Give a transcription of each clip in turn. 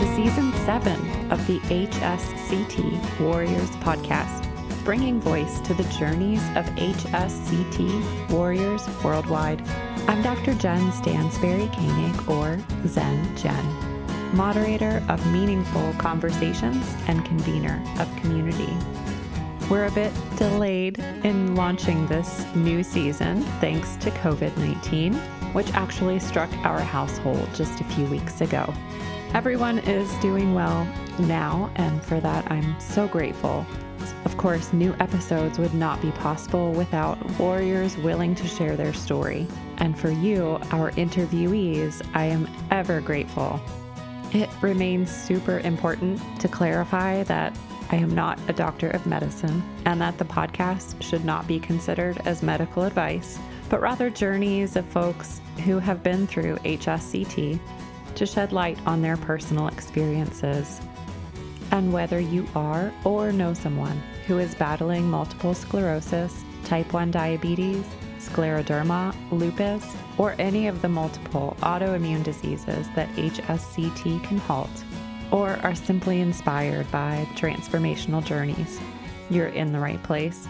To season seven of the HSCT Warriors podcast, bringing voice to the journeys of HSCT warriors worldwide. I'm Dr. Jen Stansberry Koenig, or Zen Jen, moderator of Meaningful Conversations and convener of community. We're a bit delayed in launching this new season thanks to COVID 19, which actually struck our household just a few weeks ago. Everyone is doing well now, and for that, I'm so grateful. Of course, new episodes would not be possible without warriors willing to share their story. And for you, our interviewees, I am ever grateful. It remains super important to clarify that I am not a doctor of medicine and that the podcast should not be considered as medical advice, but rather journeys of folks who have been through HSCT to shed light on their personal experiences. And whether you are or know someone who is battling multiple sclerosis, type 1 diabetes, scleroderma, lupus, or any of the multiple autoimmune diseases that HSCT can halt, or are simply inspired by transformational journeys, you're in the right place.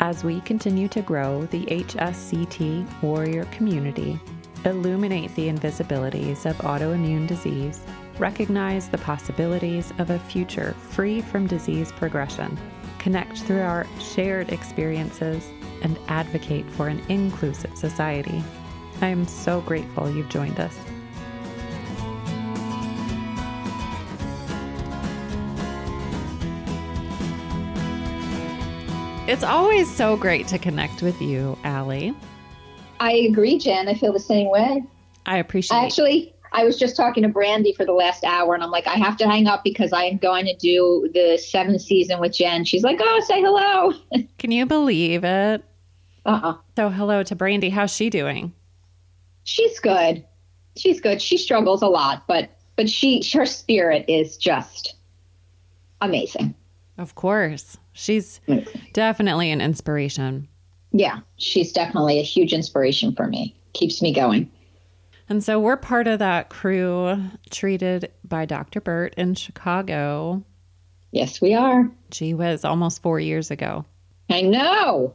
As we continue to grow the HSCT warrior community, illuminate the invisibilities of autoimmune disease, recognize the possibilities of a future free from disease progression, connect through our shared experiences, and advocate for an inclusive society. I am so grateful you've joined us. It's always so great to connect with you, Allie. I agree, Jen. I feel the same way. I appreciate. I actually, I was just talking to Brandy for the last hour, and I'm like, I have to hang up because I'm going to do the seventh season with Jen. She's like, Oh, say hello. Can you believe it? Uh uh So, hello to Brandy. How's she doing? She's good. She's good. She struggles a lot, but but she her spirit is just amazing. Of course. She's definitely an inspiration. Yeah, she's definitely a huge inspiration for me. Keeps me going. And so we're part of that crew treated by Dr. Burt in Chicago. Yes, we are. Gee whiz, almost four years ago. I know.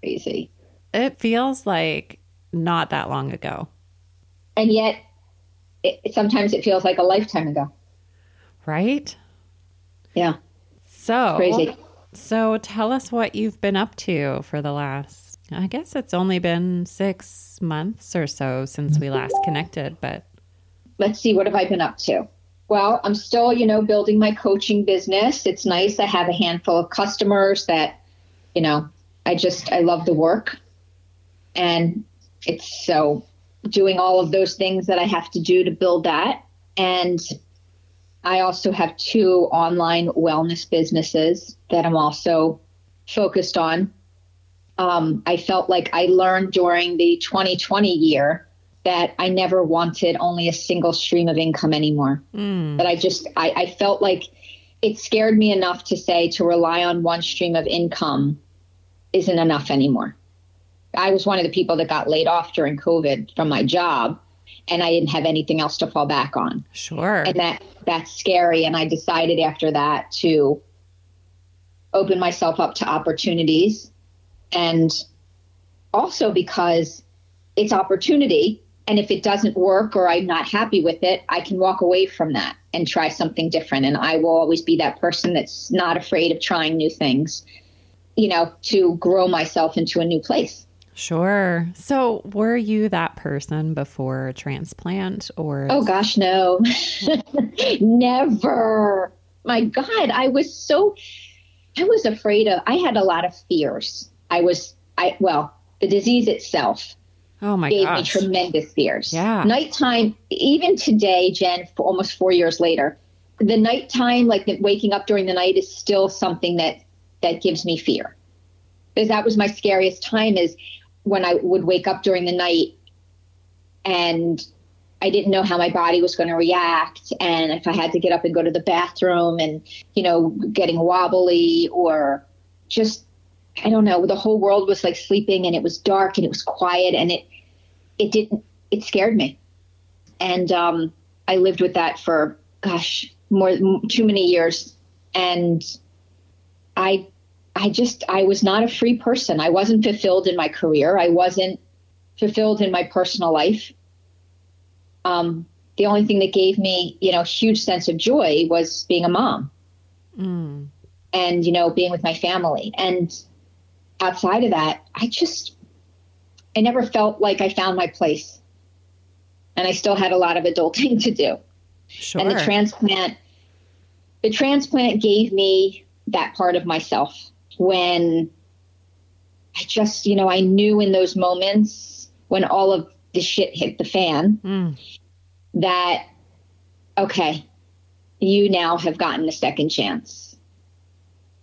Crazy. It feels like not that long ago, And yet, it, sometimes it feels like a lifetime ago. right? Yeah, So crazy. So tell us what you've been up to for the last, I guess it's only been six months or so since we last connected, but let's see what have i been up to? Well i'm still you know building my coaching business. It's nice i have a handful of customers that you know i just i love the work. And it's so doing all of those things that i have to do to build that. And i also have two online wellness businesses that i'm also focused on um, i felt like i learned during the 2020 year that I never wanted only a single stream of income anymore. That I just, I, I felt like it scared me enough to say to rely on one stream of income isn't enough anymore. I was one of the people that got laid off during COVID from my job and I didn't have anything else to fall back on. sure. And that that's scary. And I decided after that to open myself up to opportunities. And also because it's opportunity. And if it doesn't work or I'm not happy with it, I can walk away from that and try something different. And I will always be that person that's not afraid of trying new things, you know, to grow myself into a new place. Sure. So, were you that person before transplant or? Oh gosh, no. Never. My God, I was so I was afraid of I had a lot of fears. I was I well, the disease itself Oh my gave gosh. me tremendous fears. Yeah. Nighttime, even today, Jen, for almost four years later, the nighttime, like the waking up during the night is still something that that gives me fear. Because that was my scariest time is when I would wake up during the night and I didn't know how my body was going to react and if I had to get up and go to the bathroom and, you know, getting wobbly or just I don't know, the whole world was like sleeping and it was dark and it was quiet and it it didn't it scared me. And um I lived with that for gosh, more too many years, and I, I just I was not a free person. I wasn't fulfilled in my career. I wasn't fulfilled in my personal life. Um, the only thing that gave me, you know, huge sense of joy was being a mom. Mm. And, you know, being with my family. And outside of that, I just, I never felt like I found my place. And I still had a lot of adulting to do. Sure. And the transplant, the transplant gave me that part of myself when I just, you know, I knew in those moments when all of the shit hit the fan mm. that, okay, you now have gotten a second chance.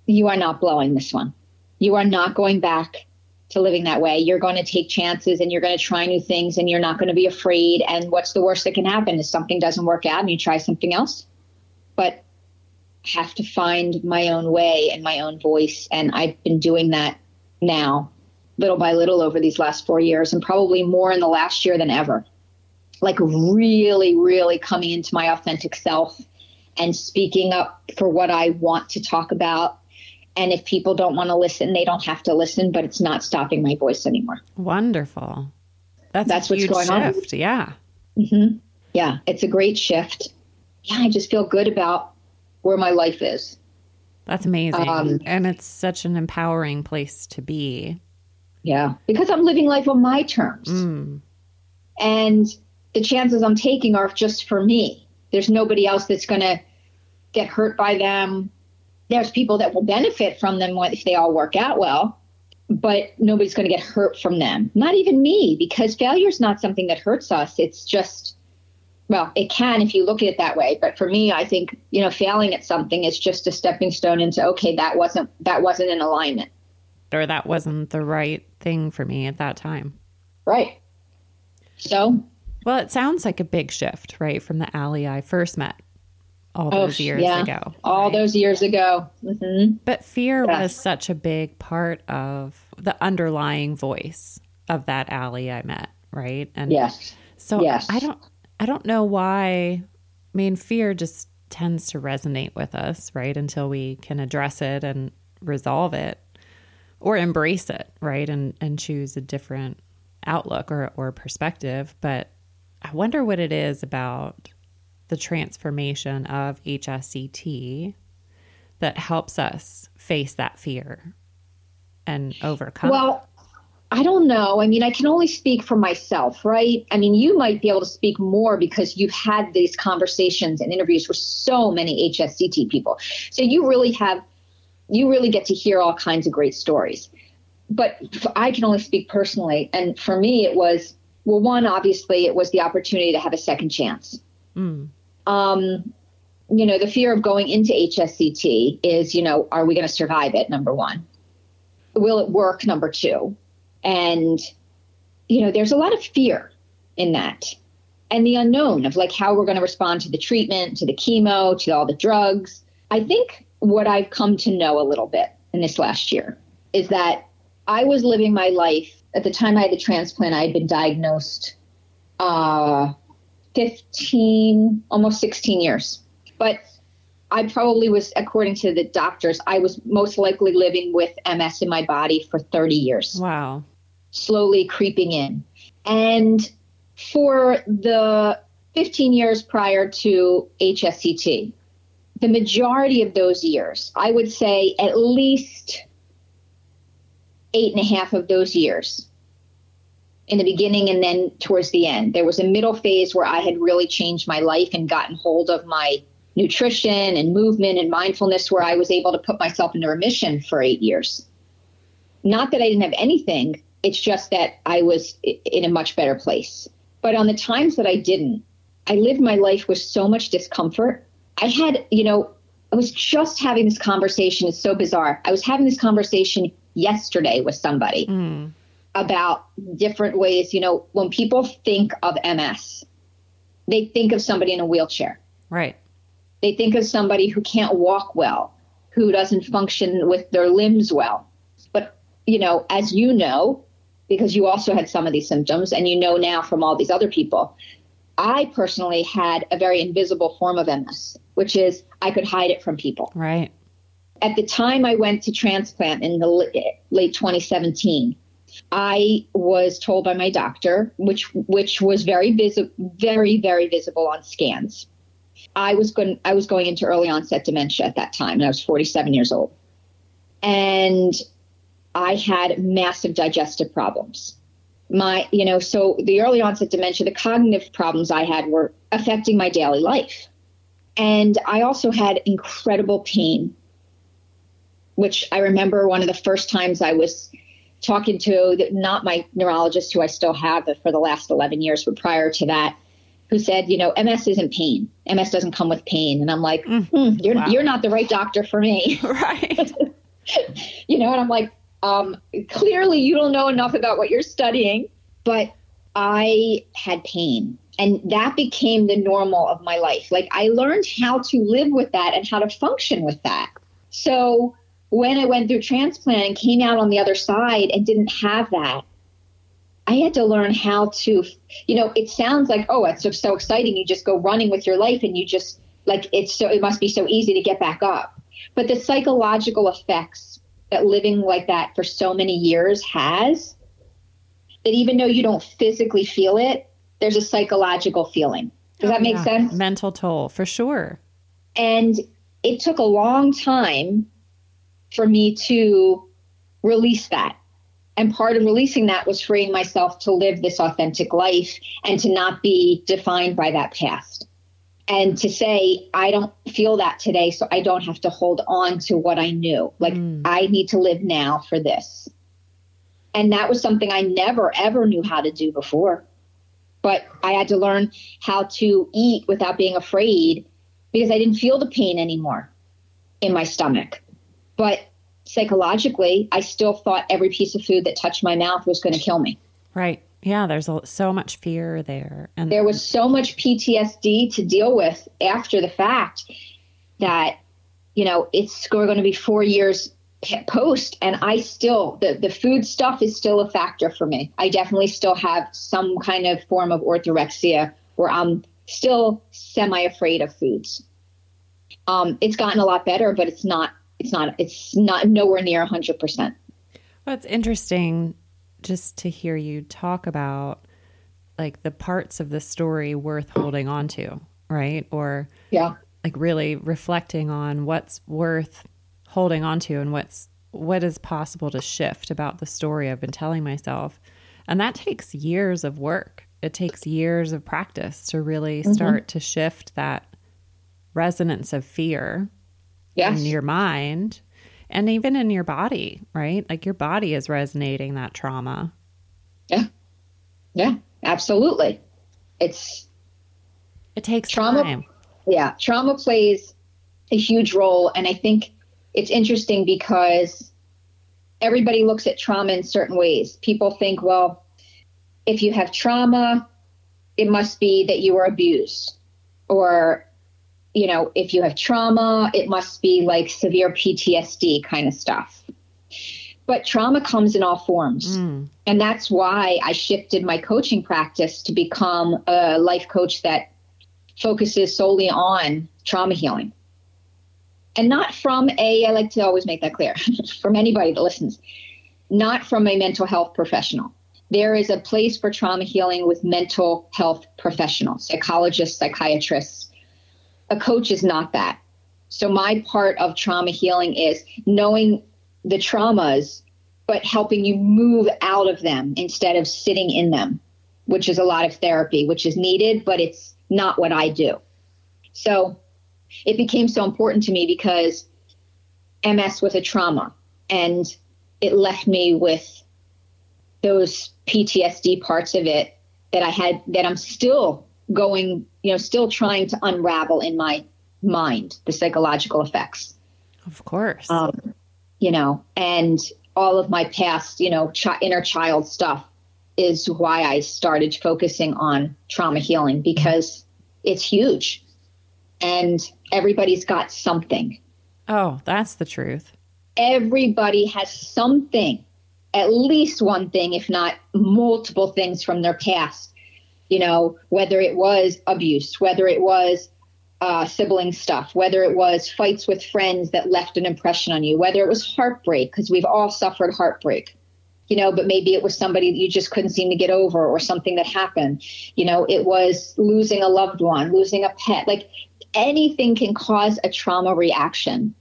You are not blowing this one. You are not going back to living that way. You're going to take chances and you're going to try new things and you're not going to be afraid. And what's the worst that can happen is something doesn't work out and you try something else. But have to find my own way and my own voice. And I've been doing that now, little by little, over these last four years, and probably more in the last year than ever. Like, really, really coming into my authentic self and speaking up for what I want to talk about and if people don't want to listen, they don't have to listen, but it's not stopping my voice anymore. Wonderful. That's, That's what's going shift. on. Yeah. Mm-hmm. Yeah. It's a great shift. Yeah. I just feel good about where my life is. That's amazing. Um, and it's such an empowering place to be. Yeah. Because I'm living life on my terms. Mm. And the chances I'm taking are just for me. There's nobody else that's going to get hurt by them there's people that will benefit from them if they all work out well, but nobody's going to get hurt from them. Not even me, because failure is not something that hurts us. It's just, well, it can if you look at it that way. But for me, I think you know, failing at something is just a stepping stone into okay, that wasn't that wasn't in alignment, or that wasn't the right thing for me at that time. Right. So. Well, it sounds like a big shift, right, from the Allie I first met all oh, those years yeah. ago. All right? those years ago. Mm-hmm. But fear yeah. was such a big part of the underlying voice of that Allie I met, right? And yes. So yes. I don't I don't know why I mean fear just tends to resonate with us, right? Until we can address it and resolve it or embrace it, right? And and choose a different outlook or, or perspective. But I wonder what it is about the transformation of HSCT that helps us face that fear and overcome? Well, I don't know. I mean, I can only speak for myself, right? I mean, you might be able to speak more because you've had these conversations and interviews with so many HSCT people. So you really have, you really get to hear all kinds of great stories. But I can only speak personally. And for me, it was, well, one, obviously, it was the opportunity to have a second chance. Mm um, you know, the fear of going into HSCT is, you know, are we going to survive it? Number one. Will it work? Number two. And, you know, there's a lot of fear in that and the unknown of like how we're going to respond to the treatment, to the chemo, to all the drugs. I think what I've come to know a little bit in this last year is that I was living my life at the time I had the transplant. I had been diagnosed uh, 15, almost 16 years. But I probably was, according to the doctors, I was most likely living with MS in my body for 30 years. Wow. Slowly creeping in. And for the 15 years prior to HSCT, the majority of those years, I would say at least eight and a half of those years, in the beginning and then towards the end. There was a middle phase where I had really changed my life and gotten hold of my nutrition and movement and mindfulness where I was able to put myself into remission for eight years. Not that I didn't have anything, it's just that I was in a much better place. But on the times that I didn't, I lived my life with so much discomfort. I had, you know, I was just having this conversation. It's so bizarre. I was having this conversation yesterday with somebody. Mm about different ways. You know, when people think of MS, they think of somebody in a wheelchair. Right. They think of somebody who can't walk well, who doesn't function with their limbs well. But, you know, as you know, because you also had some of these symptoms and you know now from all these other people, I personally had a very invisible form of MS, which is I could hide it from people. Right. At the time I went to transplant in the late 2017, I was told by my doctor, which which was very visible, very very visible on scans. I was going I was going into early onset dementia at that time, and I was 47 years old, and I had massive digestive problems. My, you know, so the early onset dementia, the cognitive problems I had were affecting my daily life. And I also had incredible pain, which I remember one of the first times I was talking to not my neurologist, who I still have for the last 11 years, but prior to that, who said, you know, MS isn't pain. MS doesn't come with pain. And I'm like, mm, mm, you're, wow. you're not the right doctor for me. Right. you know, and I'm like, um, clearly you don't know enough about what you're studying, but I had pain. And that became the normal of my life. Like I learned how to live with that and how to function with that. So when I went through transplant and came out on the other side and didn't have that, I had to learn how to, you know, it sounds like, oh, it's so, so exciting. You just go running with your life and you just, like, it's so, it must be so easy to get back up. But the psychological effects that living like that for so many years has, that even though you don't physically feel it, there's a psychological feeling. Does oh, that make yeah. sense? Mental toll, for sure. And it took a long time for me to release that. And part of releasing that was freeing myself to live this authentic life and to not be defined by that past. And to say, I don't feel that today, so I don't have to hold on to what I knew. Like, mm. I need to live now for this. And that was something I never, ever knew how to do before. But I had to learn how to eat without being afraid because I didn't feel the pain anymore in my stomach. But psychologically, I still thought every piece of food that touched my mouth was going to kill me. Right. Yeah, there's a, so much fear there. And there was so much PTSD to deal with after the fact that, you know, it's going to be four years post and I still, the, the food stuff is still a factor for me. I definitely still have some kind of form of orthorexia where I'm still semi afraid of foods. Um, it's gotten a lot better, but it's not it's not it's not nowhere near 100%. Well, it's interesting just to hear you talk about like the parts of the story worth holding on to, right? Or yeah, like really reflecting on what's worth holding on to and what's what is possible to shift about the story I've been telling myself. And that takes years of work. It takes years of practice to really mm-hmm. start mm-hmm. to shift that resonance of fear yes. in your mind and even in your body, right? Like your body is resonating that trauma. Yeah. Yeah, absolutely. It's it takes trauma. Time. Yeah, trauma plays a huge role and I think it's interesting because everybody looks at trauma in certain ways. People think, well, if you have trauma, it must be that you were abused or you know, if you have trauma, it must be like severe PTSD kind of stuff. But trauma comes in all forms. Mm. And that's why I shifted my coaching practice to become a life coach that focuses solely on trauma healing. And not from a, I like to always make that clear from anybody that listens, not from a mental health professional. There is a place for trauma healing with mental health professionals, psychologists, psychiatrists, a coach is not that. So my part of trauma healing is knowing the traumas, but helping you move out of them instead of sitting in them, which is a lot of therapy, which is needed, but it's not what I do. So it became so important to me because MS was a trauma and it left me with those PTSD parts of it that I had that I'm still going, you know, still trying to unravel in my mind the psychological effects. Of course. Um, you know, and all of my past, you know, inner child stuff is why I started focusing on trauma healing because it's huge and everybody's got something. Oh, that's the truth. Everybody has something, at least one thing, if not multiple things from their past you know, whether it was abuse, whether it was uh, sibling stuff, whether it was fights with friends that left an impression on you, whether it was heartbreak, because we've all suffered heartbreak, you know, but maybe it was somebody that you just couldn't seem to get over or something that happened. You know, it was losing a loved one, losing a pet. Like anything can cause a trauma reaction,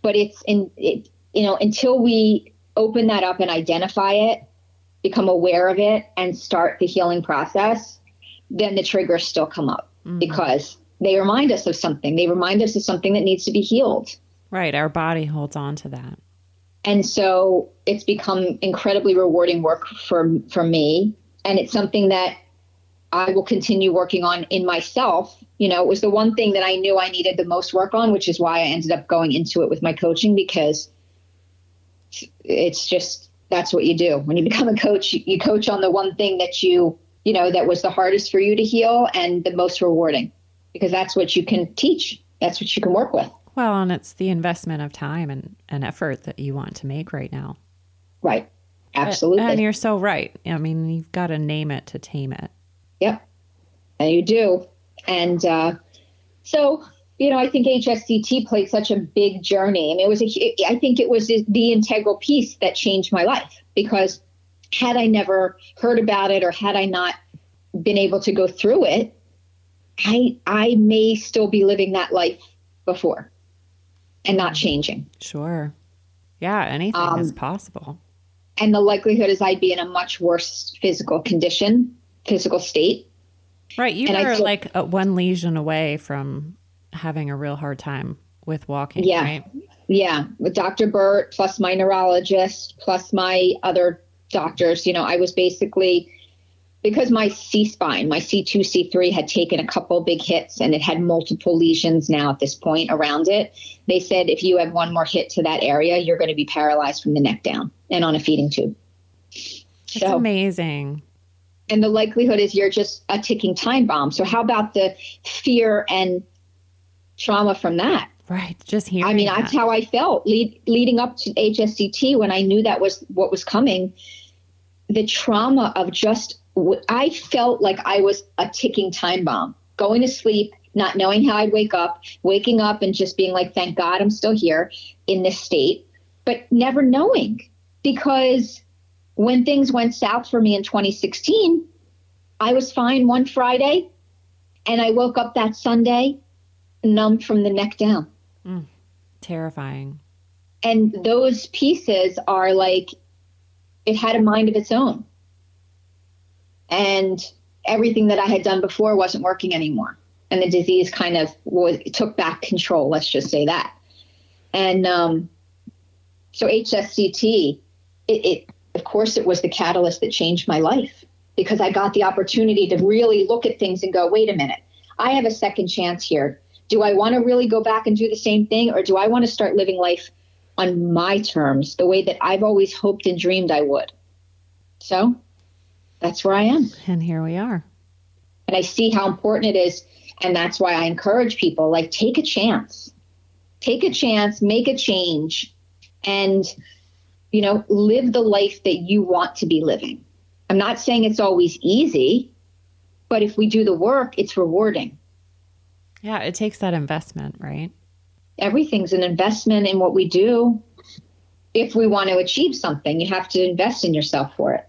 but it's in it, you know, until we open that up and identify it, become aware of it, and start the healing process, then the triggers still come up mm-hmm. because they remind us of something. They remind us of something that needs to be healed. Right. Our body holds on to that. And so it's become incredibly rewarding work for for me. And it's something that I will continue working on in myself. You know, it was the one thing that I knew I needed the most work on, which is why I ended up going into it with my coaching because it's just that's what you do. When you become a coach, you coach on the one thing that you, you know, that was the hardest for you to heal and the most rewarding because that's what you can teach. That's what you can work with. Well, and it's the investment of time and, and effort that you want to make right now. Right. Absolutely. And you're so right. I mean, you've got to name it to tame it. Yep. And you do. And uh, so, you know, I think HSCT played such a big journey. I mean, it was a, I think it was the integral piece that changed my life because had I never heard about it or had I not been able to go through it, I I may still be living that life before and not changing. Sure. Yeah, anything um, is possible. And the likelihood is I'd be in a much worse physical condition, physical state. Right. You and were like a, one lesion away from having a real hard time with walking. Yeah. Right? Yeah. With Dr. Burt, plus my neurologist, plus my other doctors, you know, I was basically because my C spine, my C2, C3 had taken a couple big hits and it had multiple lesions now at this point around it. They said if you have one more hit to that area, you're going to be paralyzed from the neck down and on a feeding tube. It's so, amazing. And the likelihood is you're just a ticking time bomb. So how about the fear and trauma from that? Right. Just hearing. I mean, that. that's how I felt lead, leading up to HSCT when I knew that was what was coming. The trauma of just I felt like I was a ticking time bomb, going to sleep, not knowing how I'd wake up, waking up and just being like, thank God I'm still here in this state, but never knowing because when things went south for me in 2016, I was fine one Friday and I woke up that Sunday numb from the neck down. Mm, terrifying. And those pieces are like, it had a mind of its own and everything that I had done before wasn't working anymore. And the disease kind of was, took back control. Let's just say that. And um, so HSCT, it, it, of course, it was the catalyst that changed my life because I got the opportunity to really look at things and go, wait a minute, I have a second chance here. Do I want to really go back and do the same thing, or do I want to start living life on my terms, the way that I've always hoped and dreamed I would? So that's where I am. And here we are. And I see how important it is. And that's why I encourage people like, take a chance, take a chance, make a change, and, you know, live the life that you want to be living. I'm not saying it's always easy, but if we do the work, it's rewarding. Yeah, it takes that investment, right? Everything's an investment in what we do. If we want to achieve something, you have to invest in yourself for it.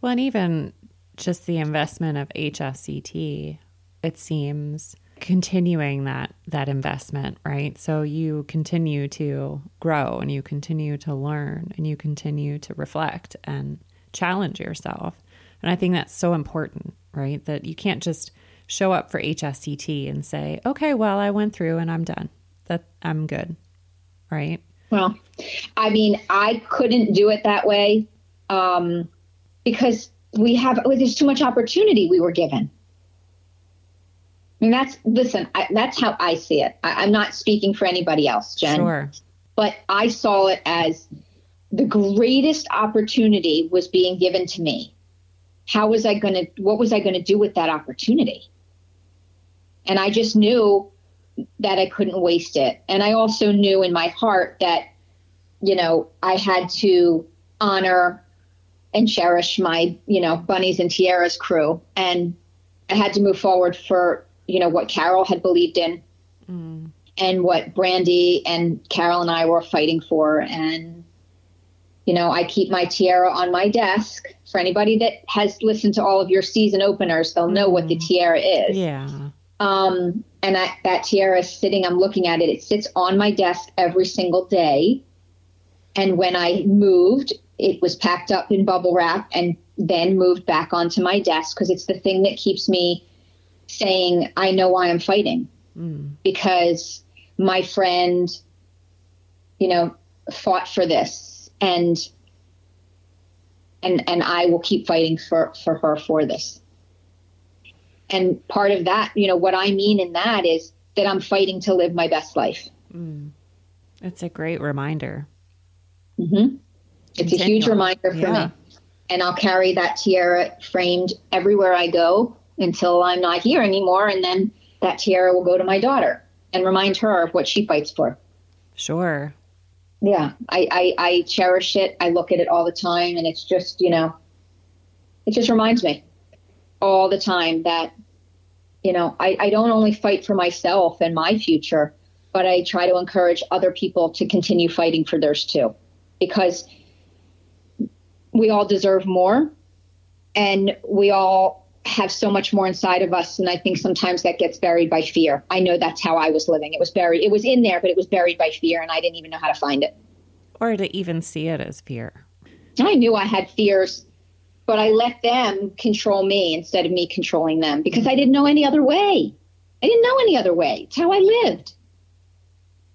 Well, and even just the investment of HSCT, it seems continuing that that investment, right? So you continue to grow and you continue to learn and you continue to reflect and challenge yourself. And I think that's so important, right? That you can't just show up for HSCT and say, "Okay, well, I went through and I'm done. That I'm good." Right? Well, I mean, I couldn't do it that way. Um, because we have there's too much opportunity we were given. I mean, that's listen. I, that's how I see it. I, am not speaking for anybody else, Jen. Sure. But I saw it as the greatest opportunity was being given to me. How was I going to? What was I going to do with that opportunity? And I just knew that I couldn't waste it. And I also knew in my heart that, you know, I had to honor and cherish my, you know, bunnies and tiaras crew. And I had to move forward for, you know, what Carol had believed in mm. and what Brandy and Carol and I were fighting for. And, you know, I keep my tiara on my desk. For anybody that has listened to all of your season openers, they'll know mm. what the mm. tiara is. Yeah. Um, and that, that tiara is sitting, I'm looking at it, it sits on my desk every single day. And when I moved, it was packed up in bubble wrap and then moved back onto my desk because it's the thing that keeps me saying, I know why I'm fighting. Mm. Because my friend, you know, fought for this and and and I will keep fighting for for her for this. And part of that, you know, what I mean in that is that I'm fighting to live my best life. Mm. It's a great reminder. Mm-hmm. It's a huge reminder for yeah. me. And I'll carry that tiara framed everywhere I go until I'm not here anymore. And then that tiara will go to my daughter and remind her of what she fights for. Sure. Yeah. I, I, I cherish it. I look at it all the time. And it's just, you know, it just reminds me all the time that, you know, I, I don't only fight for myself and my future, but I try to encourage other people to continue fighting for theirs too. Because we all deserve more and we all have so much more inside of us and i think sometimes that gets buried by fear. I know that's how i was living. It was buried it was in there but it was buried by fear and i didn't even know how to find it. Or to even see it as fear. I knew i had fears but i let them control me instead of me controlling them because i didn't know any other way i didn't know any other way it's how i lived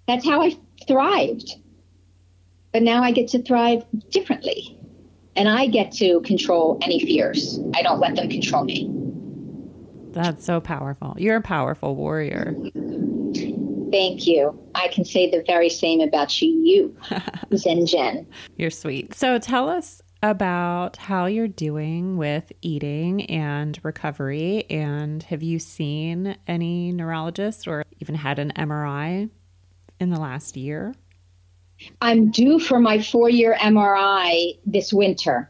that's how i thrived but now i get to thrive differently and I get to control any fears. I don't let them control me. That's so powerful. You're a powerful warrior. Thank you. I can say the very same about you, you, Zen Jen. You're sweet. So tell us about how you're doing with eating and recovery. And have you seen any neurologists or even had an MRI in the last year? I'm due for my four year MRI this winter.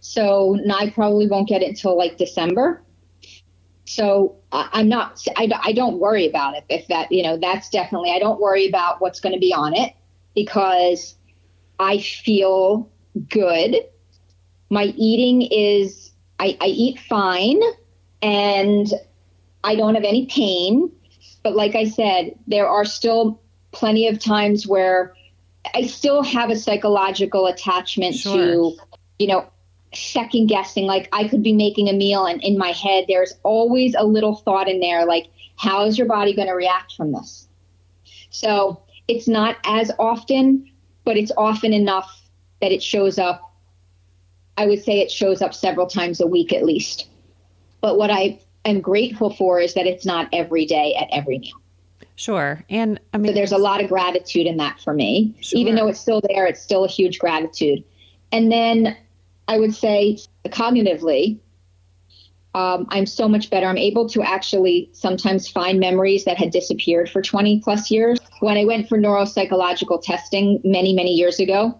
So I probably won't get it until like December. So I'm not, I, I don't worry about it. If that, you know, that's definitely, I don't worry about what's going to be on it because I feel good. My eating is, I, I eat fine and I don't have any pain. But like I said, there are still plenty of times where I still have a psychological attachment sure. to, you know, second guessing. Like I could be making a meal and in my head, there's always a little thought in there like, how is your body going to react from this? So it's not as often, but it's often enough that it shows up. I would say it shows up several times a week at least. But what I am grateful for is that it's not every day at every meal. Sure. And I mean, so there's a lot of gratitude in that for me. Sure. Even though it's still there, it's still a huge gratitude. And then I would say cognitively, um, I'm so much better. I'm able to actually sometimes find memories that had disappeared for 20 plus years. When I went for neuropsychological testing many, many years ago,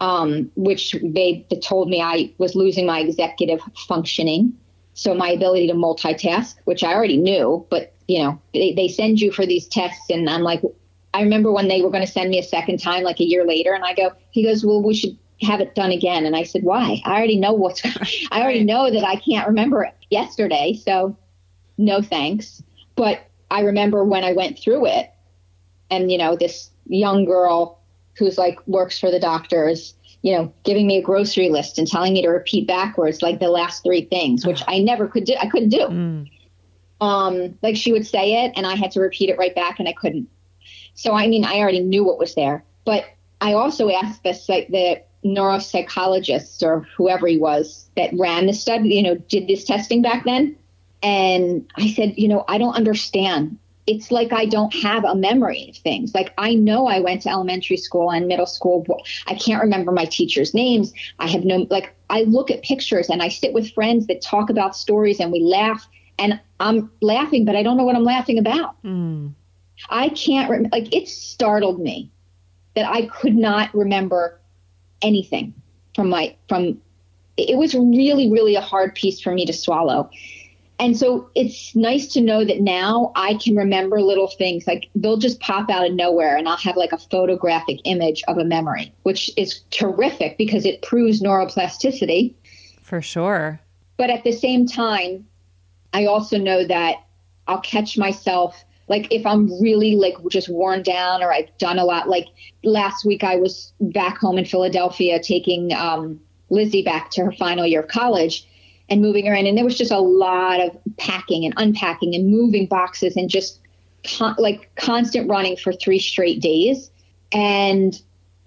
um, which they, they told me I was losing my executive functioning. So my ability to multitask, which I already knew, but you know, they, they send you for these tests. And I'm like, I remember when they were going to send me a second time, like a year later. And I go, he goes, well, we should have it done again. And I said, why? I already know what's, I already know that I can't remember it yesterday. So no thanks. But I remember when I went through it and, you know, this young girl who's like works for the doctors, you know, giving me a grocery list and telling me to repeat backwards like the last three things, which I never could do. I couldn't do. Mm um, like she would say it and I had to repeat it right back and I couldn't. So, I mean, I already knew what was there, but I also asked the, the neuropsychologist or whoever he was that ran the study, you know, did this testing back then. And I said, you know, I don't understand. It's like I don't have a memory of things. Like I know I went to elementary school and middle school. I can't remember my teachers' names. I have no, like, I look at pictures and I sit with friends that talk about stories and we laugh and I'm laughing, but I don't know what I'm laughing about. Mm. I can't rem- like it startled me that I could not remember anything. from my from it was really really a hard piece for me to swallow and so it's nice to know that now I can remember little things like they'll just pop out of nowhere and I'll have like a photographic image of a memory, which is terrific because it proves neuroplasticity. For sure. But at the same time, I also know that I'll catch myself like if I'm really like just worn down or I've done a lot. Like last week, I was back home in Philadelphia taking um, Lizzie back to her final year of college and moving around. And there was just a lot of packing and unpacking and moving boxes and just con- like constant running for three straight days. And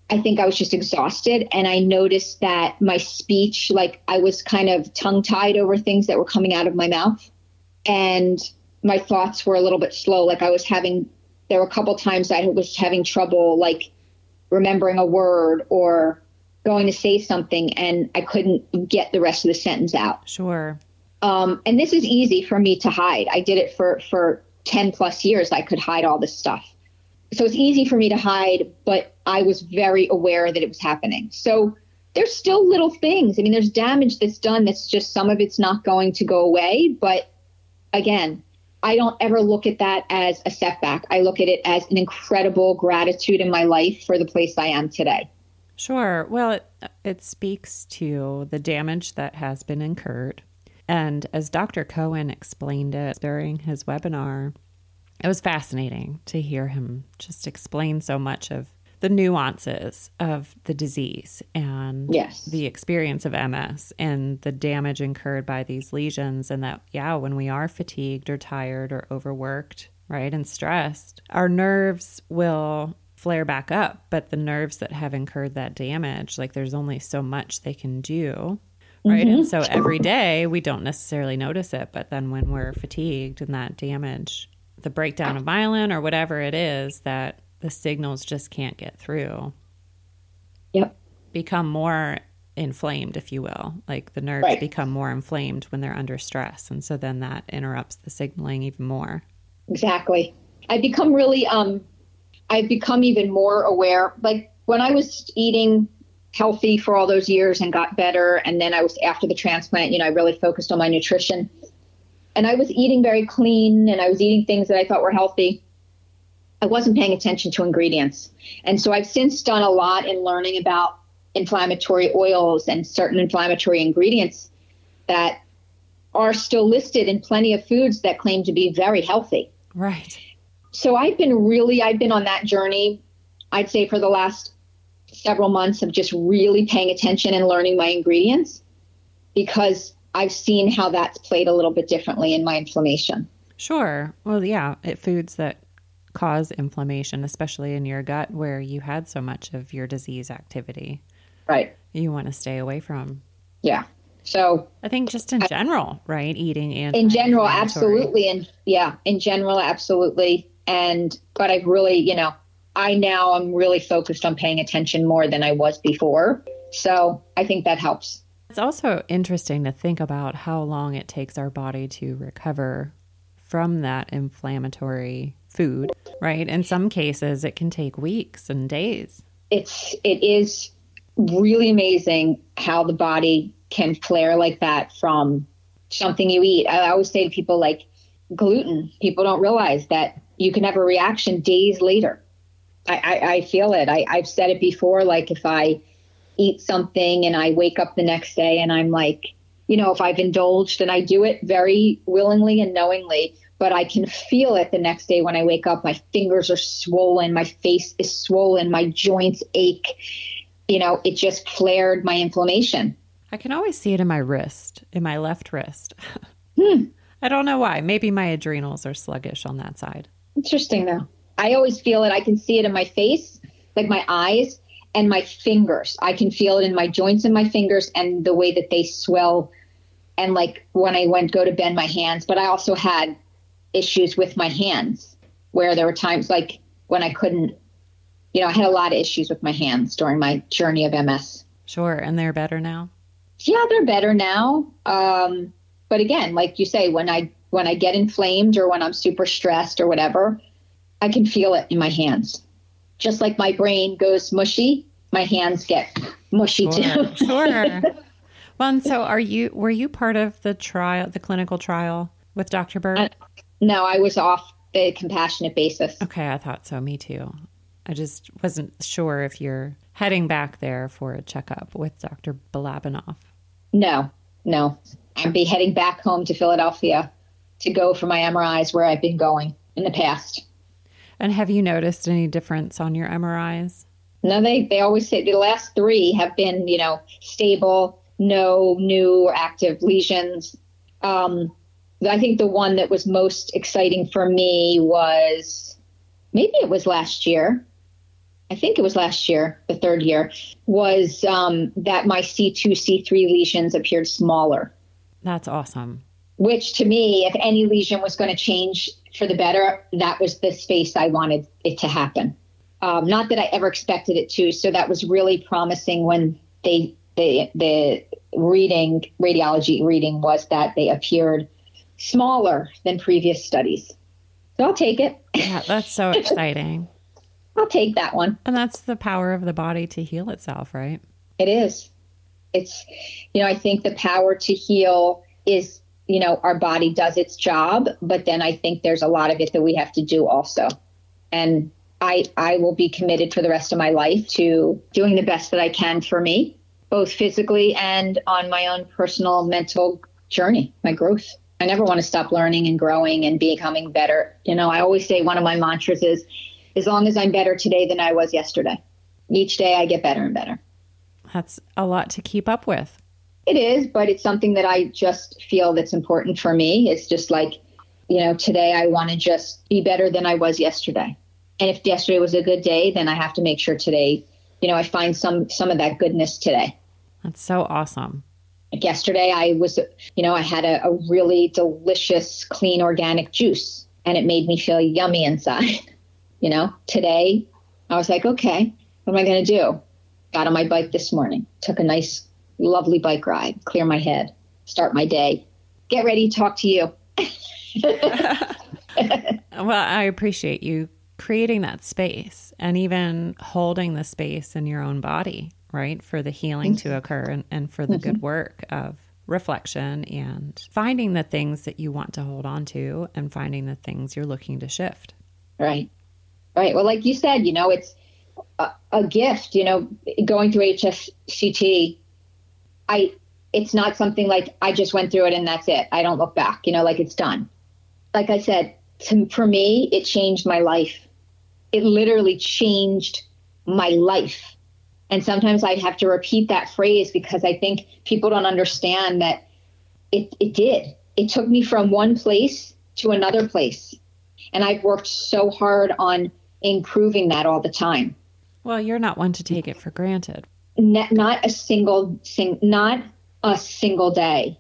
I think I was just exhausted. And I noticed that my speech, like I was kind of tongue tied over things that were coming out of my mouth. And my thoughts were a little bit slow. Like I was having, there were a couple times I was having trouble, like remembering a word or going to say something and I couldn't get the rest of the sentence out. Sure. Um, and this is easy for me to hide. I did it for, for 10 plus years. I could hide all this stuff. So it's easy for me to hide, but I was very aware that it was happening. So there's still little things. I mean, there's damage that's done that's just some of it's not going to go away. But again, I don't ever look at that as a setback. I look at it as an incredible gratitude in my life for the place I am today. Sure. Well, it, it speaks to the damage that has been incurred. And as Dr. Cohen explained it during his webinar, it was fascinating to hear him just explain so much of the nuances of the disease and yes. the experience of MS and the damage incurred by these lesions. And that, yeah, when we are fatigued or tired or overworked, right, and stressed, our nerves will flare back up, but the nerves that have incurred that damage, like there's only so much they can do. Right. Mm-hmm. And so every day we don't necessarily notice it, but then when we're fatigued and that damage, the breakdown of myelin or whatever it is that the signals just can't get through. Yep. Become more inflamed, if you will. Like the nerves right. become more inflamed when they're under stress. And so then that interrupts the signaling even more. Exactly. I become really um I've become even more aware. Like when I was eating healthy for all those years and got better, and then I was after the transplant, you know, I really focused on my nutrition. And I was eating very clean and I was eating things that I thought were healthy. I wasn't paying attention to ingredients. And so I've since done a lot in learning about inflammatory oils and certain inflammatory ingredients that are still listed in plenty of foods that claim to be very healthy. Right so I've been really, I've been on that journey, I'd say for the last several months of just really paying attention and learning my ingredients because I've seen how that's played a little bit differently in my inflammation. Sure. Well, yeah, it foods that cause inflammation, especially in your gut where you had so much of your disease activity. Right. You want to stay away from. Yeah. So I think just in general, I, right? Eating and in general, absolutely. And yeah, in general, absolutely and but I've really, you know, I now I'm really focused on paying attention more than I was before. So I think that helps. It's also interesting to think about how long it takes our body to recover from that inflammatory food, right? In some cases, it can take weeks and days. It's it is really amazing how the body can flare like that from something you eat. I always say to people like gluten. People don't realize that you can have a reaction days later. I, I, I feel it. I, I've said it before. Like if I eat something and I wake up the next day and I'm like, you know, if I've indulged and I do it very willingly and knowingly, but I can feel it the next day when I wake up. My fingers are swollen, my face is swollen, my joints ache. You know, it just flared my inflammation. I can always see it in my wrist, in my left wrist. Hmm. I don't know why. Maybe my adrenals are sluggish on that side. Interesting though. I always feel it. I can see it in my face, like my eyes and my fingers. I can feel it in my joints and my fingers and the way that they swell. And like when I went go to bend my hands, but I also had issues with my hands where there were times like when I couldn't, you know, I had a lot of issues with my hands during my journey of MS. Sure. And they're better now? Yeah, they're better now. Um, but again, like you say, when I when I get inflamed or when I'm super stressed or whatever, I can feel it in my hands. Just like my brain goes mushy my hands get mushy Sure. too. sure. Well, and so are you? Were you part of the trial, the clinical trial with Dr. Burt? Uh, no, I was off the compassionate basis. okay, I thought so. Me too. I just wasn't sure if you're heading back there for a checkup with Dr. Balabanov. No, no. I'd be heading back home to Philadelphia to go for my MRIs where I've been going in the past. And have you noticed any difference on your MRIs? No, they, they always say the last three have been, you know, stable, no new or active lesions. Um, I think the one that was most exciting for me was maybe it was last year. I think it was last year, the third year, was um, that my C2, C3 lesions appeared smaller. That's awesome. Which to me, if any lesion was going to change for the better, that was the space I wanted it to happen. Um, not that I ever expected it to. So that was really promising when they, they the reading, radiology reading was that they appeared smaller than previous studies. So I'll take it. Yeah, that's so exciting. I'll take that one. And that's the power of the body to heal itself, right? It is. It's, you know, I think the power to heal is, you know, our body does its job, but then I think there's a lot of it that we have to do also. And I, I will be committed for the rest of my life to doing the best that I can for me, both physically and on my own personal mental journey, my growth. I never want to stop learning and growing and becoming better. You know, I always say one of my mantras is, as long as I'm better today than I was yesterday. Each day I get better and better. That's a lot to keep up with. It is, but it's something that I just feel that's important for me. It's just like, you know, today I want to just be better than I was yesterday. And if yesterday was a good day, then I have to make sure today, you know, I find some some of that goodness today. That's so awesome. Like yesterday I was, you know, I had a, a really delicious, clean organic juice and it made me feel yummy inside. You know, today I was like, okay, what am I going to do? Got on my bike this morning, took a nice, lovely bike ride, clear my head, start my day, get ready to talk to you. Well, I appreciate you creating that space and even holding the space in your own body, right? For the healing to mm-hmm. occur and, and for the good mm-hmm. work of reflection and finding the things that you want to hold on to and finding the things you're looking to shift. Right. Right. Well, like you said, you know, it's a, a gift, you know, going through HSCT. I, it's not something like I just went through it and that's it. I don't look back, you know, like it's done. Like I said, to, for me, it changed my life. It literally changed my life. And sometimes I'd have to repeat that phrase because I think people don't understand that it, it did. It took me from one place to another place. And I've worked so hard on improving that all the time. Well, you're not one to take it for granted. Not, a single sing, not a single day.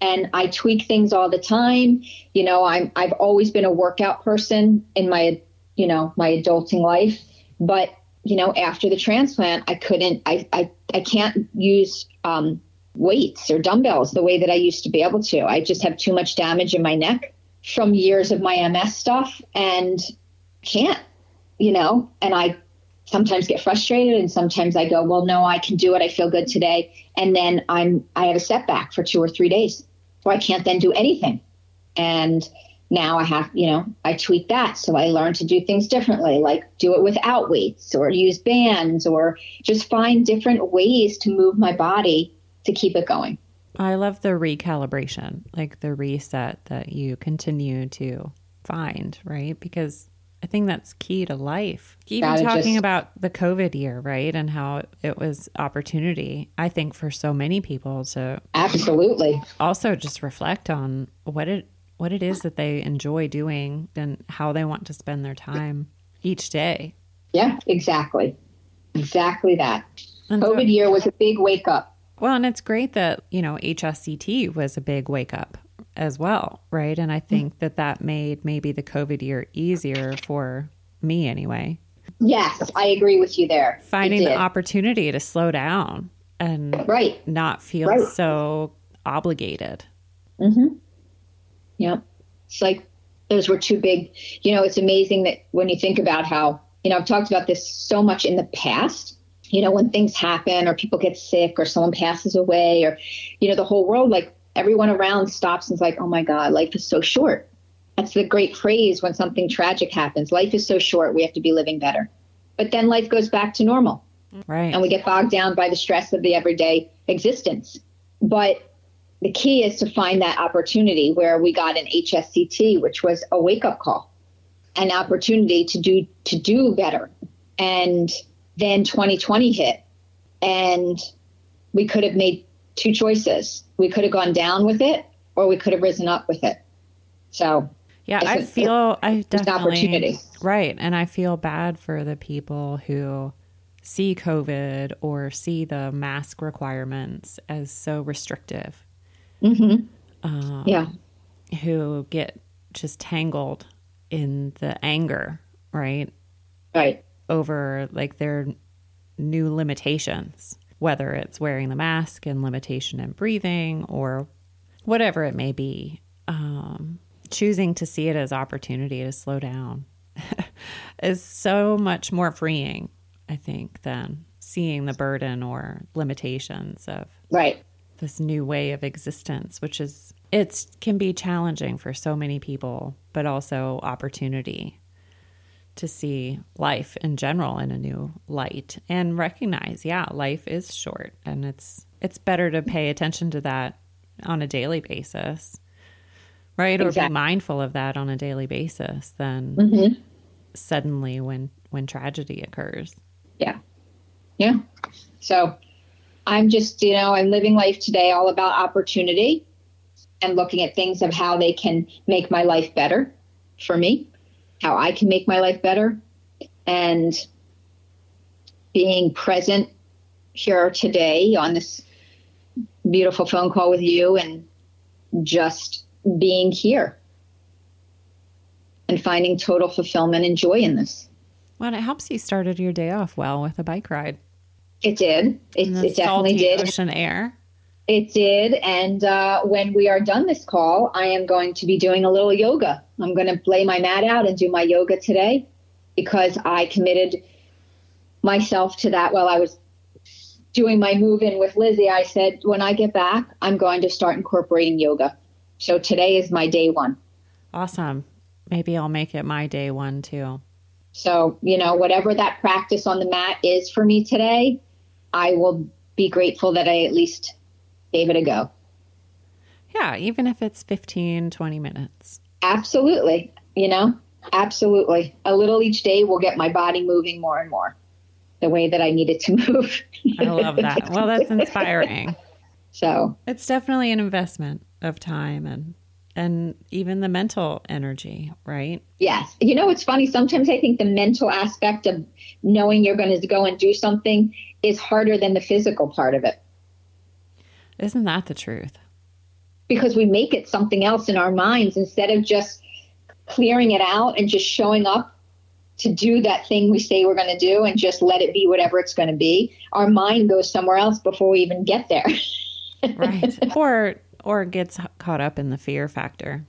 And I tweak things all the time. You know, I'm I've always been a workout person in my you know my adulting life, but you know after the transplant, I couldn't. I I, I can't use um, weights or dumbbells the way that I used to be able to. I just have too much damage in my neck from years of my MS stuff, and can't. You know, and I sometimes get frustrated and sometimes I go, well, no, I can do it. I feel good today. And then I'm, I have a setback for two or three days. So I can't then do anything. And now I have, you know, I tweak that. So I learn to do things differently, like do it without weights or use bands or just find different ways to move my body to keep it going. I love the recalibration, like the reset that you continue to find, right? Because I think that's key to life. Even Gotta talking just- about the COVID year, right? And how it was opportunity, I think, for so many people to Absolutely. also just reflect on what it what it is that they enjoy doing and how they want to spend their time each day. Yeah, exactly. Exactly that. And so- COVID year was a big wake up. Well, and it's great that, you know, HSCT was a big wake up as well, right? And I think that that made maybe the COVID year easier for me anyway. Yes, I agree with you there. Finding the opportunity to slow down and right. not feel Right. so obligated. Mm-hmm. Yep. It's like those were two big, you know, it's amazing that when you think about how, you know, I've talked about this so much in the past, you know, when things happen or people get sick or someone passes away or, you know, the whole world, like everyone around stops and's like, oh my God, life is so short. That's the great phrase when something tragic happens. Life is so short, we have to be living better. But then life goes back to normal. Right. And we get bogged down by the stress of the everyday existence. But the key is to find that opportunity where we got an HSCT, which was a wake up call, an opportunity to do to do better. And then 2020 hit, and we could have made two choices. We could have gone down with it, or we could have risen up with it. So yeah, I feel I definitely right, and I feel bad for the people who see COVID or see the mask requirements as so restrictive. Mm-hmm. Um, yeah, who get just tangled in the anger, right? Right. Over like their new limitations, whether it's wearing the mask and limitation in breathing or whatever it may be. Um, choosing to see it as opportunity to slow down is so much more freeing, I think, than seeing the burden or limitations of right this new way of existence, which is it can be challenging for so many people, but also opportunity to see life in general in a new light and recognize, yeah, life is short and it's it's better to pay attention to that on a daily basis right exactly. or be mindful of that on a daily basis than mm-hmm. suddenly when when tragedy occurs yeah yeah so i'm just you know i'm living life today all about opportunity and looking at things of how they can make my life better for me how i can make my life better and being present here today on this beautiful phone call with you and just being here and finding total fulfillment and joy in this. Well, it helps you started your day off well with a bike ride. It did. It, it definitely did. Ocean air. It did. And uh, when we are done this call, I am going to be doing a little yoga. I'm going to lay my mat out and do my yoga today because I committed myself to that while I was doing my move in with Lizzie. I said, when I get back, I'm going to start incorporating yoga. So today is my day one. Awesome. Maybe I'll make it my day one too. So, you know, whatever that practice on the mat is for me today, I will be grateful that I at least gave it a go. Yeah, even if it's 15, 20 minutes. Absolutely. You know, absolutely. A little each day will get my body moving more and more the way that I need it to move. I love that. Well, that's inspiring. So it's definitely an investment of time and and even the mental energy, right? Yes. You know, it's funny. Sometimes I think the mental aspect of knowing you're going to go and do something is harder than the physical part of it. Isn't that the truth? Because we make it something else in our minds instead of just clearing it out and just showing up to do that thing we say we're going to do and just let it be whatever it's going to be. Our mind goes somewhere else before we even get there. right. Or or gets caught up in the fear factor.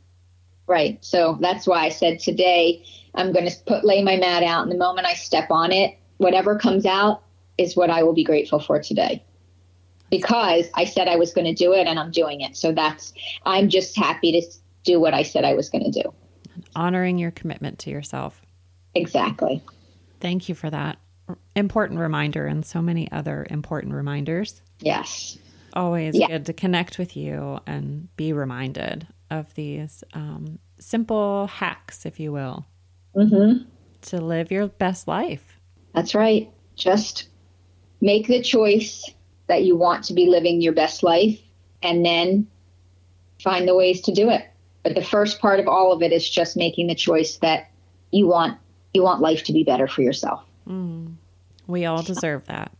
Right. So that's why I said today I'm going to put lay my mat out and the moment I step on it, whatever comes out is what I will be grateful for today. Because I said I was going to do it and I'm doing it. So that's I'm just happy to do what I said I was going to do. Honoring your commitment to yourself. Exactly. Thank you for that important reminder and so many other important reminders. Yes always yeah. good to connect with you and be reminded of these um, simple hacks, if you will, mm-hmm. to live your best life. That's right. Just make the choice that you want to be living your best life and then find the ways to do it. But the first part of all of it is just making the choice that you want you want life to be better for yourself. Mm. We all deserve that.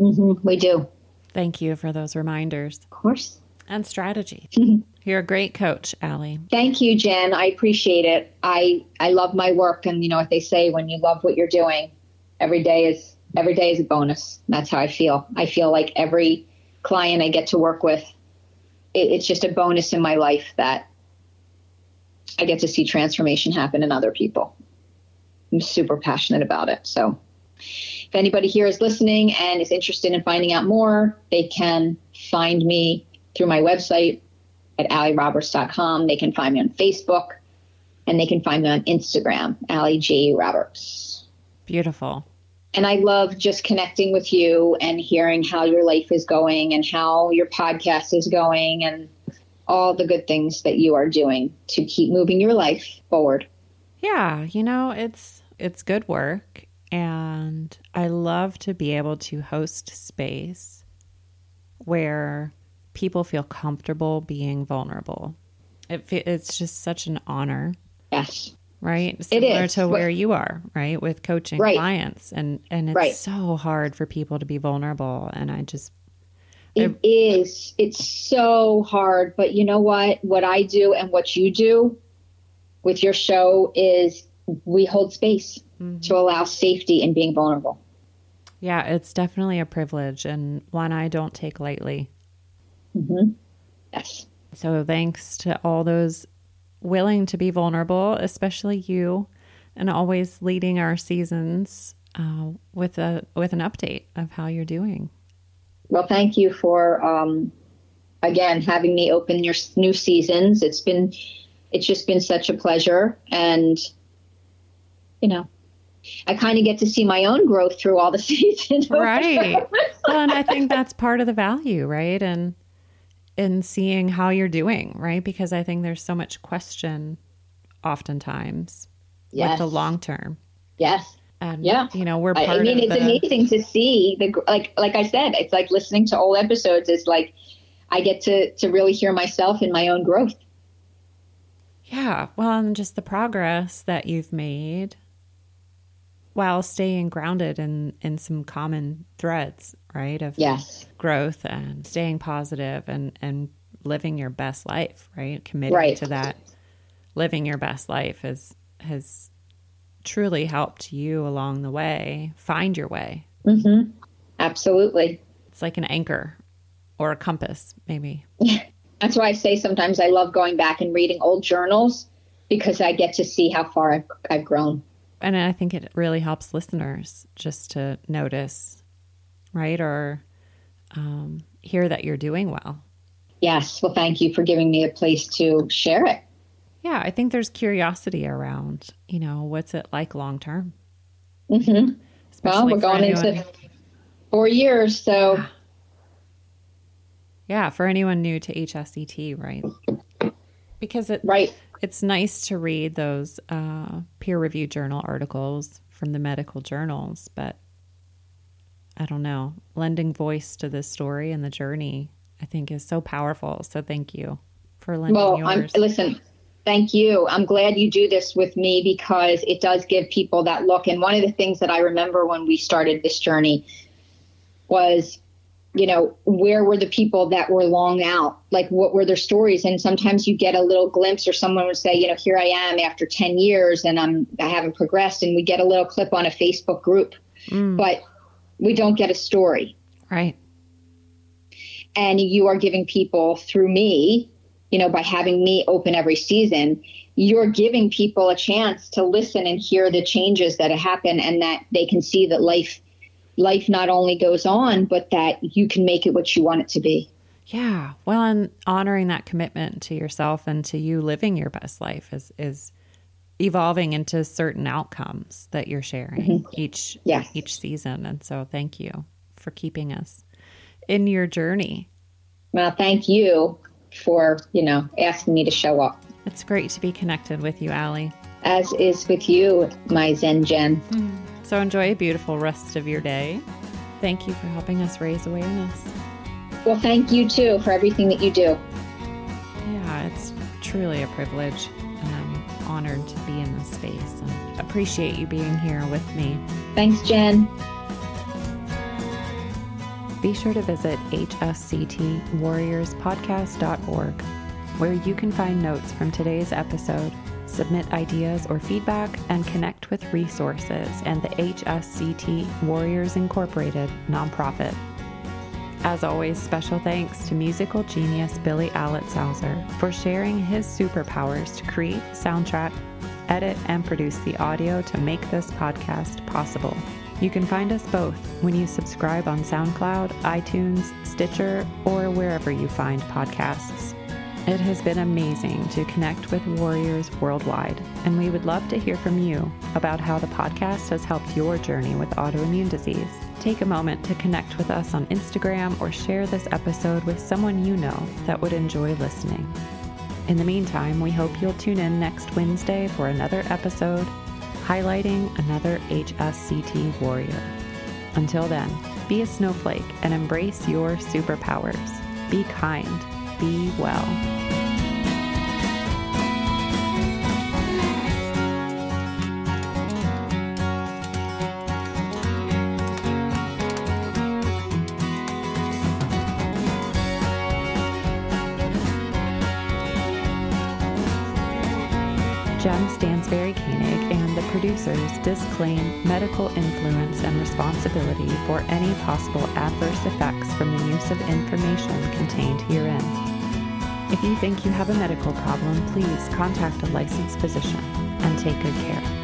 Mm-hmm. We do. Thank you for those reminders. Of course. And strategy. You're a great coach, Allie. Thank you, Jen. I appreciate it. I I love my work, and you know what they say: when you love what you're doing, every day is every day is a bonus. That's how I feel. I feel like every client I get to work with, it, it's just a bonus in my life that I get to see transformation happen in other people. I'm super passionate about it. So, if anybody here is listening and is interested in finding out more, they can find me through my website at allieroberts.com. They can find me on Facebook and they can find me on Instagram, Allie J. Roberts. Beautiful. And I love just connecting with you and hearing how your life is going and how your podcast is going and all the good things that you are doing to keep moving your life forward. Yeah, you know, it's it's good work and I love to be able to host space where people feel comfortable being vulnerable. It, it's just such an honor. Yes. Right. Similar to where you are, right? With coaching right. clients. And, and it's right. so hard for people to be vulnerable. And I just, it I, is. It's so hard. But you know what? What I do and what you do with your show is we hold space mm-hmm. to allow safety in being vulnerable. Yeah, it's definitely a privilege and one I don't take lightly. Mm-hmm. Yes. So thanks to all those willing to be vulnerable, especially you, and always leading our seasons uh, with a with an update of how you're doing. Well, thank you for um, again having me open your new seasons. It's been it's just been such a pleasure, and you know, I kind of get to see my own growth through all the seasons. Right. well, and I think that's part of the value, right? And in seeing how you're doing, right? Because I think there's so much question oftentimes yes. with the long term. Yes. And yeah, you know, we're. I mean, it's the... amazing to see the like. Like I said, it's like listening to old episodes. It's like I get to to really hear myself in my own growth. Yeah, well, and just the progress that you've made while staying grounded in in some common threads, right? Of yes. growth and staying positive and and living your best life, right? Committing right. to that living your best life has has truly helped you along the way find your way. Mm-hmm. Absolutely. It's like an anchor or a compass, maybe. That's why I say sometimes I love going back and reading old journals because I get to see how far I've, I've grown and I think it really helps listeners just to notice, right? Or um, hear that you're doing well. Yes. Well, thank you for giving me a place to share it. Yeah. I think there's curiosity around, you know, what's it like long term? Mm-hmm. Well, we're going anyone... into four years. So, yeah. yeah. For anyone new to HSCT, right? Because it, right it's nice to read those uh, peer reviewed journal articles from the medical journals, but I don't know, lending voice to this story and the journey, I think is so powerful. So thank you for lending well, yours. I'm, listen, thank you. I'm glad you do this with me because it does give people that look. And one of the things that I remember when we started this journey was you know, where were the people that were long out? Like, what were their stories? And sometimes you get a little glimpse, or someone would say, you know, here I am after 10 years and I'm, I haven't progressed. And we get a little clip on a Facebook group, mm. but we don't get a story. Right. And you are giving people through me, you know, by having me open every season, you're giving people a chance to listen and hear the changes that happen and that they can see that life life not only goes on, but that you can make it what you want it to be. Yeah. Well, and honoring that commitment to yourself and to you living your best life is is evolving into certain outcomes that you're sharing mm-hmm. each yes. each season. And so thank you for keeping us in your journey. Well, thank you for, you know, asking me to show up. It's great to be connected with you, Allie. As is with you, my Zen Jen. Mm. So enjoy a beautiful rest of your day. Thank you for helping us raise awareness. Well, thank you too for everything that you do. Yeah, it's truly a privilege, and I'm honored to be in this space and appreciate you being here with me. Thanks, Jen. Be sure to visit hsctwarriorspodcast.org, where you can find notes from today's episode submit ideas or feedback, and connect with resources and the HSCT Warriors Incorporated nonprofit. As always, special thanks to musical genius Billy Alitzhauser for sharing his superpowers to create, soundtrack, edit, and produce the audio to make this podcast possible. You can find us both when you subscribe on SoundCloud, iTunes, Stitcher, or wherever you find podcasts. It has been amazing to connect with warriors worldwide, and we would love to hear from you about how the podcast has helped your journey with autoimmune disease. Take a moment to connect with us on Instagram or share this episode with someone you know that would enjoy listening. In the meantime, we hope you'll tune in next Wednesday for another episode highlighting another HSCT warrior. Until then, be a snowflake and embrace your superpowers. Be kind. Be well. Jen Stansberry Koenig and the producers disclaim medical influence and responsibility for any possible adverse effects from the use of information contained herein. If you think you have a medical problem, please contact a licensed physician and take good care.